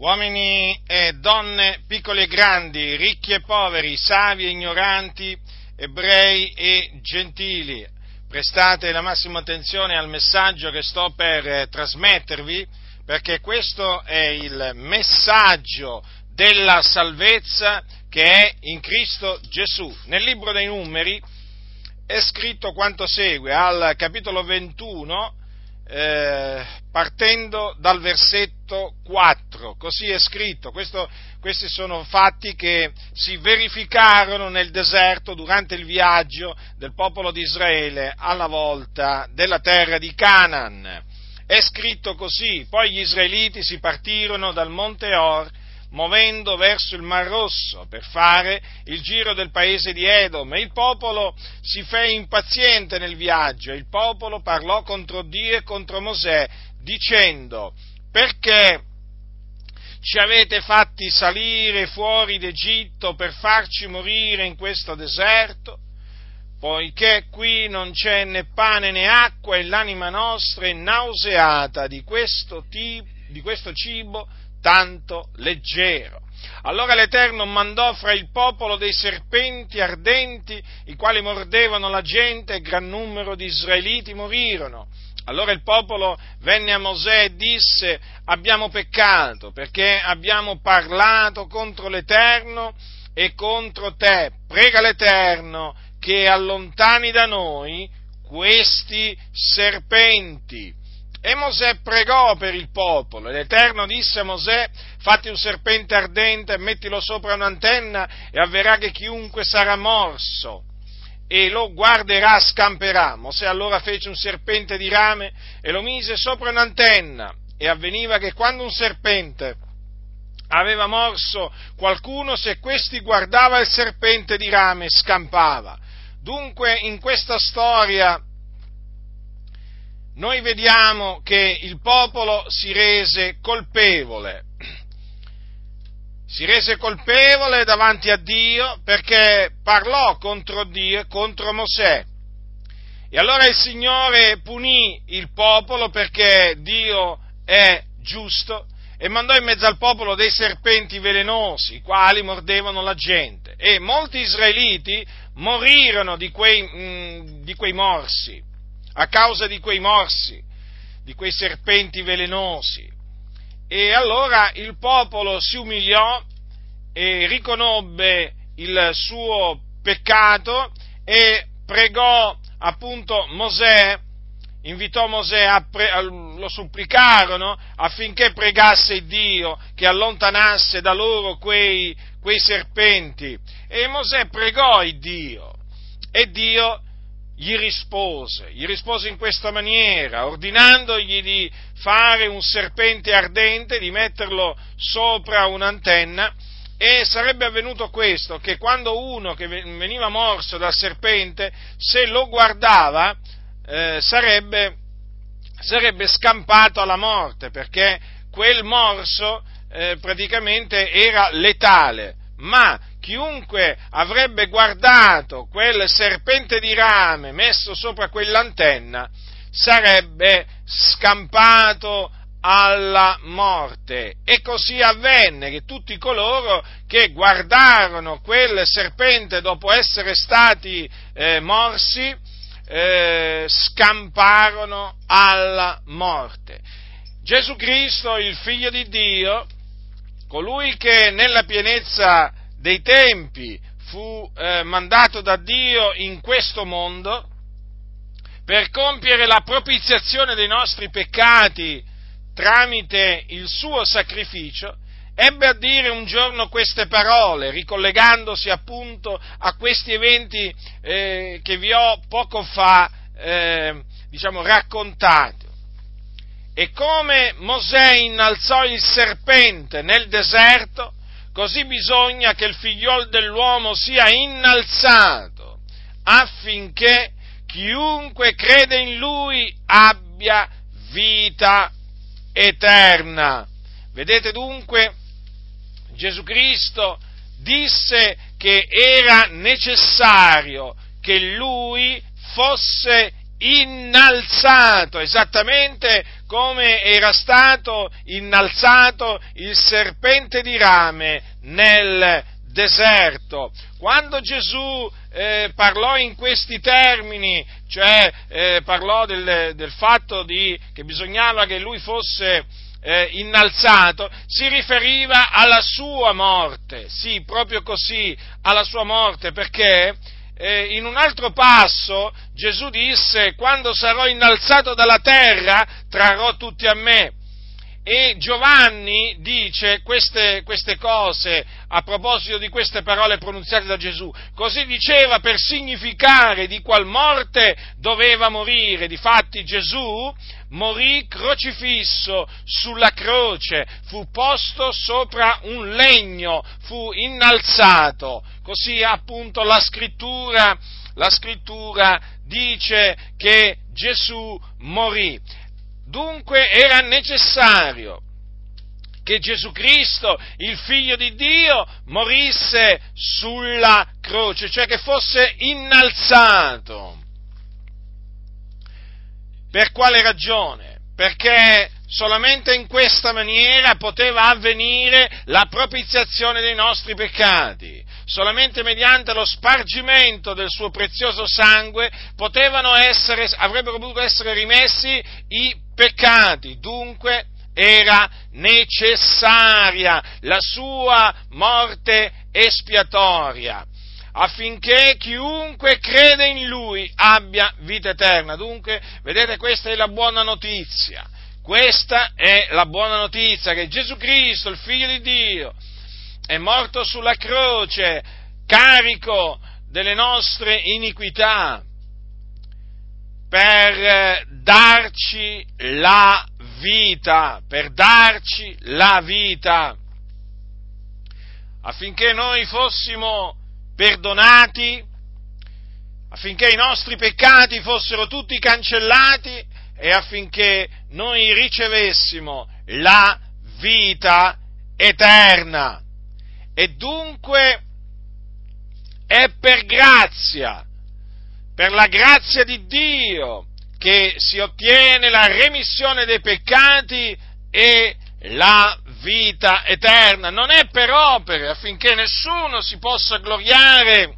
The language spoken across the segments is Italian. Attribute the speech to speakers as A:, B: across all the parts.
A: uomini e donne, piccoli e grandi, ricchi e poveri, savi e ignoranti, ebrei e gentili, prestate la massima attenzione al messaggio che sto per eh, trasmettervi, perché questo è il messaggio della salvezza che è in Cristo Gesù. Nel libro dei numeri è scritto quanto segue, al capitolo 21, eh, partendo dal versetto 4, così è scritto, Questo, questi sono fatti che si verificarono nel deserto durante il viaggio del popolo di Israele alla volta della terra di Canaan. È scritto così, poi gli israeliti si partirono dal monte Or muovendo verso il Mar Rosso per fare il giro del paese di Edom e il popolo si fe impaziente nel viaggio il popolo parlò contro Dio e contro Mosè dicendo perché ci avete fatti salire fuori d'Egitto per farci morire in questo deserto? Poiché qui non c'è né pane né acqua e l'anima nostra è nauseata di questo, tipo, di questo cibo tanto leggero. Allora l'Eterno mandò fra il popolo dei serpenti ardenti, i quali mordevano la gente, e gran numero di israeliti morirono. Allora il popolo venne a Mosè e disse, abbiamo peccato perché abbiamo parlato contro l'Eterno e contro te. Prega l'Eterno che allontani da noi questi serpenti. E Mosè pregò per il popolo e l'Eterno disse a Mosè, fatti un serpente ardente, mettilo sopra un'antenna e avverrà che chiunque sarà morso e lo guarderà scamperà. Mosè allora fece un serpente di rame e lo mise sopra un'antenna e avveniva che quando un serpente aveva morso qualcuno, se questi guardava il serpente di rame scampava. Dunque in questa storia noi vediamo che il popolo si rese colpevole, si rese colpevole davanti a Dio perché parlò contro Dio e contro Mosè. E allora il Signore punì il popolo perché Dio è giusto e mandò in mezzo al popolo dei serpenti velenosi, i quali mordevano la gente. E molti israeliti morirono di quei, mh, mm, di quei morsi a causa di quei morsi, di quei serpenti velenosi. E allora il popolo si umiliò e riconobbe il suo peccato e pregò appunto Mosè, invitò Mosè, a pre- lo supplicarono affinché pregasse Dio che allontanasse da loro quei, quei serpenti. E Mosè pregò il Dio e Dio gli rispose, gli rispose in questa maniera, ordinandogli di fare un serpente ardente, di metterlo sopra un'antenna e sarebbe avvenuto questo, che quando uno che veniva morso dal serpente, se lo guardava, eh, sarebbe, sarebbe, scampato alla morte, perché quel morso eh, praticamente era letale, ma chiunque avrebbe guardato quel serpente di rame messo sopra quell'antenna sarebbe scampato alla morte. E così avvenne che tutti coloro che guardarono quel serpente dopo essere stati eh, morsi eh, scamparono alla morte. Gesù Cristo, il figlio di Dio, colui che nella pienezza dei tempi fu eh, mandato da Dio in questo mondo per compiere la propiziazione dei nostri peccati tramite il suo sacrificio, ebbe a dire un giorno queste parole, ricollegandosi appunto a questi eventi eh, che vi ho poco fa, eh, diciamo, raccontato. E come Mosè innalzò il serpente nel deserto, così bisogna che il figliol dell'uomo sia innalzato affinché chiunque crede in lui abbia vita eterna. Vedete dunque, Gesù Cristo disse che era necessario che lui fosse innalzato, esattamente come era stato innalzato il serpente di rame nel deserto. Quando Gesù eh, parlò in questi termini, cioè eh, parlò del, del fatto di, che bisognava che lui fosse eh, innalzato, si riferiva alla sua morte, sì, proprio così, alla sua morte, perché eh, in un altro passo Gesù disse, quando sarò innalzato dalla terra, trarrò tutti a me. E Giovanni dice queste, queste, cose a proposito di queste parole pronunziate da Gesù. Così diceva per significare di qual morte doveva morire. Difatti Gesù morì crocifisso sulla croce, fu posto sopra un legno, fu innalzato. Così appunto la scrittura, la scrittura dice che Gesù morì. Dunque era necessario che Gesù Cristo, il figlio di Dio, morisse sulla croce, cioè che fosse innalzato. Per quale ragione? Perché solamente in questa maniera poteva avvenire la propiziazione dei nostri peccati solamente mediante lo spargimento del suo prezioso sangue essere, avrebbero potuto essere rimessi i peccati. Dunque era necessaria la sua morte espiatoria affinché chiunque crede in lui abbia vita eterna. Dunque, vedete, questa è la buona notizia. Questa è la buona notizia che Gesù Cristo, il Figlio di Dio, è morto sulla croce, carico delle nostre iniquità, per eh, darci la vita, per darci la vita, affinché noi fossimo perdonati, affinché i nostri peccati fossero tutti cancellati e affinché noi ricevessimo la vita eterna. E dunque è per grazia, per la grazia di Dio, che si ottiene la remissione dei peccati e la vita eterna. Non è per opere affinché nessuno si possa gloriare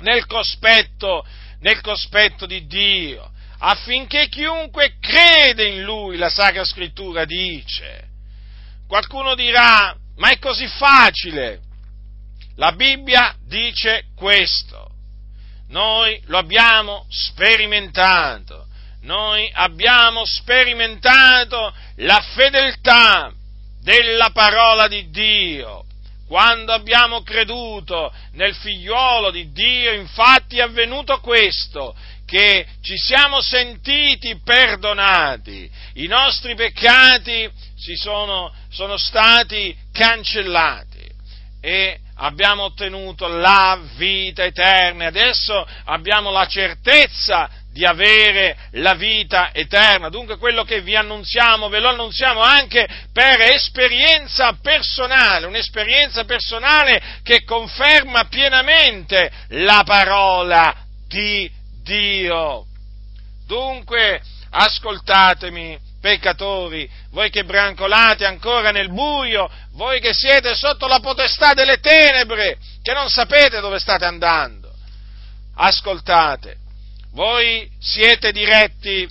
A: nel cospetto, nel cospetto di Dio, affinché chiunque crede in Lui, la Sacra Scrittura dice. Qualcuno dirà, ma è così facile. La Bibbia dice questo. Noi lo abbiamo sperimentato. Noi abbiamo sperimentato la fedeltà della parola di Dio. Quando abbiamo creduto nel figliuolo di Dio, infatti è avvenuto questo, che ci siamo sentiti perdonati, i nostri peccati sono, sono stati cancellati e abbiamo ottenuto la vita eterna. Adesso abbiamo la certezza di avere la vita eterna. Dunque quello che vi annunziamo, ve lo annunziamo anche per esperienza personale, un'esperienza personale che conferma pienamente la parola di Dio. Dunque, ascoltatemi, peccatori, voi che brancolate ancora nel buio, voi che siete sotto la potestà delle tenebre, che non sapete dove state andando. Ascoltate, voi siete diretti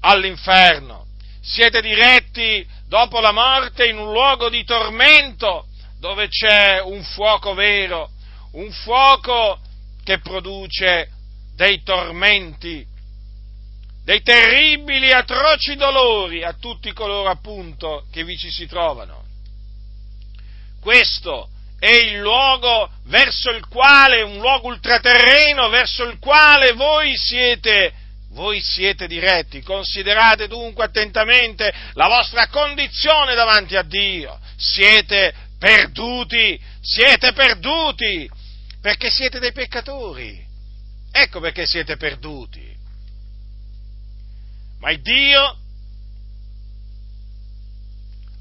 A: all'inferno, siete diretti dopo la morte in un luogo di tormento dove c'è un fuoco vero, un fuoco che produce dei tormenti, dei terribili, atroci dolori a tutti coloro appunto che vi ci si trovano. Questo è il luogo verso il quale, un luogo ultraterreno verso il quale voi siete, voi siete diretti. Considerate dunque attentamente la vostra condizione davanti a Dio. Siete perduti, siete perduti, perché siete dei peccatori. Ecco perché siete perduti. Ma il Dio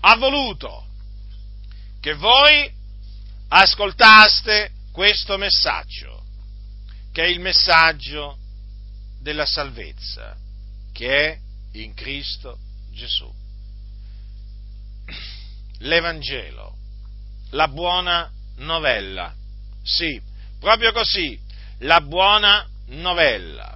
A: ha voluto che voi ascoltaste questo messaggio, che è il messaggio della salvezza, che è in Cristo Gesù. L'Evangelo, la buona novella, sì, proprio così, la buona novella,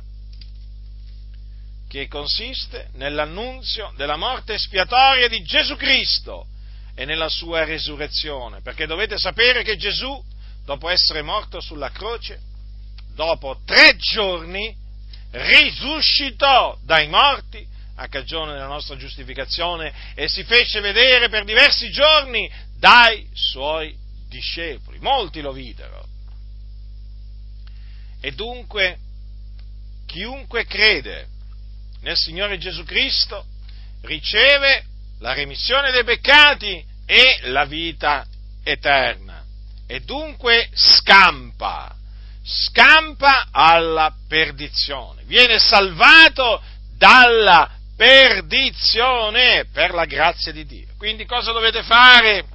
A: che consiste nell'annunzio della morte espiatoria di Gesù Cristo e nella sua resurrezione, perché dovete sapere che Gesù, dopo essere morto sulla croce, dopo tre giorni risuscitò dai morti a cagione della nostra giustificazione e si fece vedere per diversi giorni dai suoi discepoli. Molti lo videro. E dunque chiunque crede nel Signore Gesù Cristo riceve la remissione dei peccati e la vita eterna. E dunque scampa, scampa alla perdizione, viene salvato dalla perdizione per la grazia di Dio. Quindi cosa dovete fare?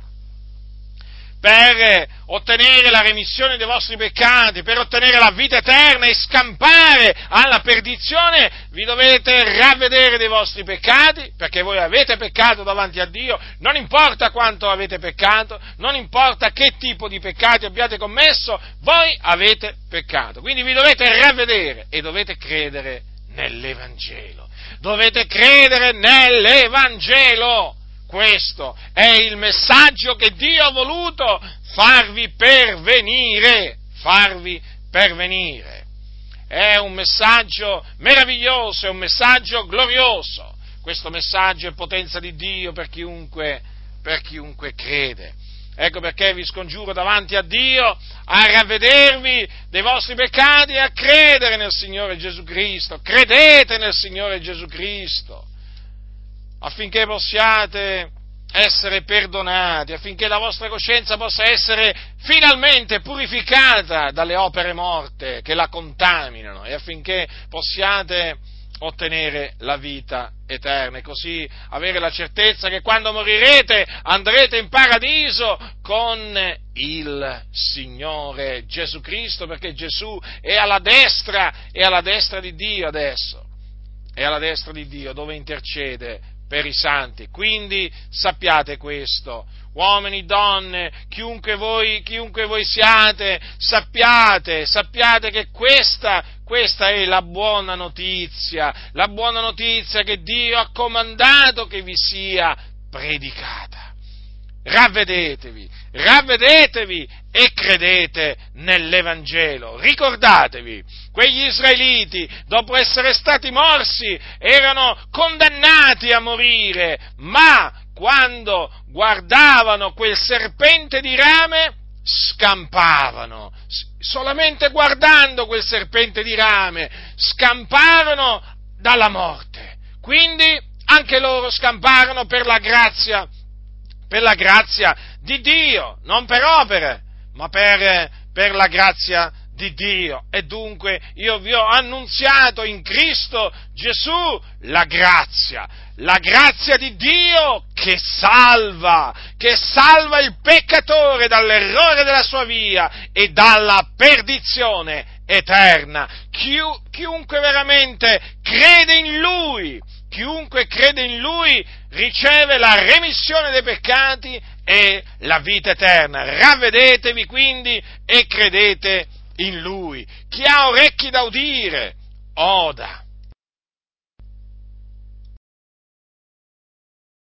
A: Per ottenere la remissione dei vostri peccati, per ottenere la vita eterna e scampare alla perdizione, vi dovete ravvedere dei vostri peccati, perché voi avete peccato davanti a Dio, non importa quanto avete peccato, non importa che tipo di peccati abbiate commesso, voi avete peccato. Quindi vi dovete ravvedere e dovete credere nell'Evangelo. Dovete credere nell'Evangelo questo è il messaggio che Dio ha voluto farvi pervenire, farvi pervenire. È un messaggio meraviglioso, è un messaggio glorioso. Questo messaggio è potenza di Dio per chiunque, per chiunque crede. Ecco perché vi scongiuro davanti a Dio a ravvedervi dei vostri peccati e a credere nel Signore Gesù Cristo. Credete nel Signore Gesù Cristo affinché possiate essere perdonati, affinché la vostra coscienza possa essere finalmente purificata dalle opere morte che la contaminano e affinché possiate ottenere la vita eterna e così avere la certezza che quando morirete andrete in paradiso con il Signore Gesù Cristo perché Gesù è alla destra, è alla destra di Dio adesso, è alla destra di Dio dove intercede per i santi. Quindi sappiate questo, uomini, donne, chiunque voi, chiunque voi siate, sappiate, sappiate che questa, questa è la buona notizia, la buona notizia che Dio ha comandato che vi sia predicata ravvedetevi, ravvedetevi e credete nell'Evangelo. Ricordatevi, quegli israeliti, dopo essere stati morsi, erano condannati a morire, ma quando guardavano quel serpente di rame, scampavano, solamente guardando quel serpente di rame, scamparono dalla morte. Quindi anche loro scamparono per la grazia per la grazia di Dio, non per opere, ma per, per la grazia di Dio. E dunque io vi ho annunziato in Cristo Gesù la grazia, la grazia di Dio che salva, che salva il peccatore dall'errore della sua via e dalla perdizione eterna. chiunque veramente crede in Lui, chiunque crede in Lui riceve la remissione dei peccati e la vita eterna. Ravvedetevi quindi e credete in Lui. Chi ha orecchi da udire, oda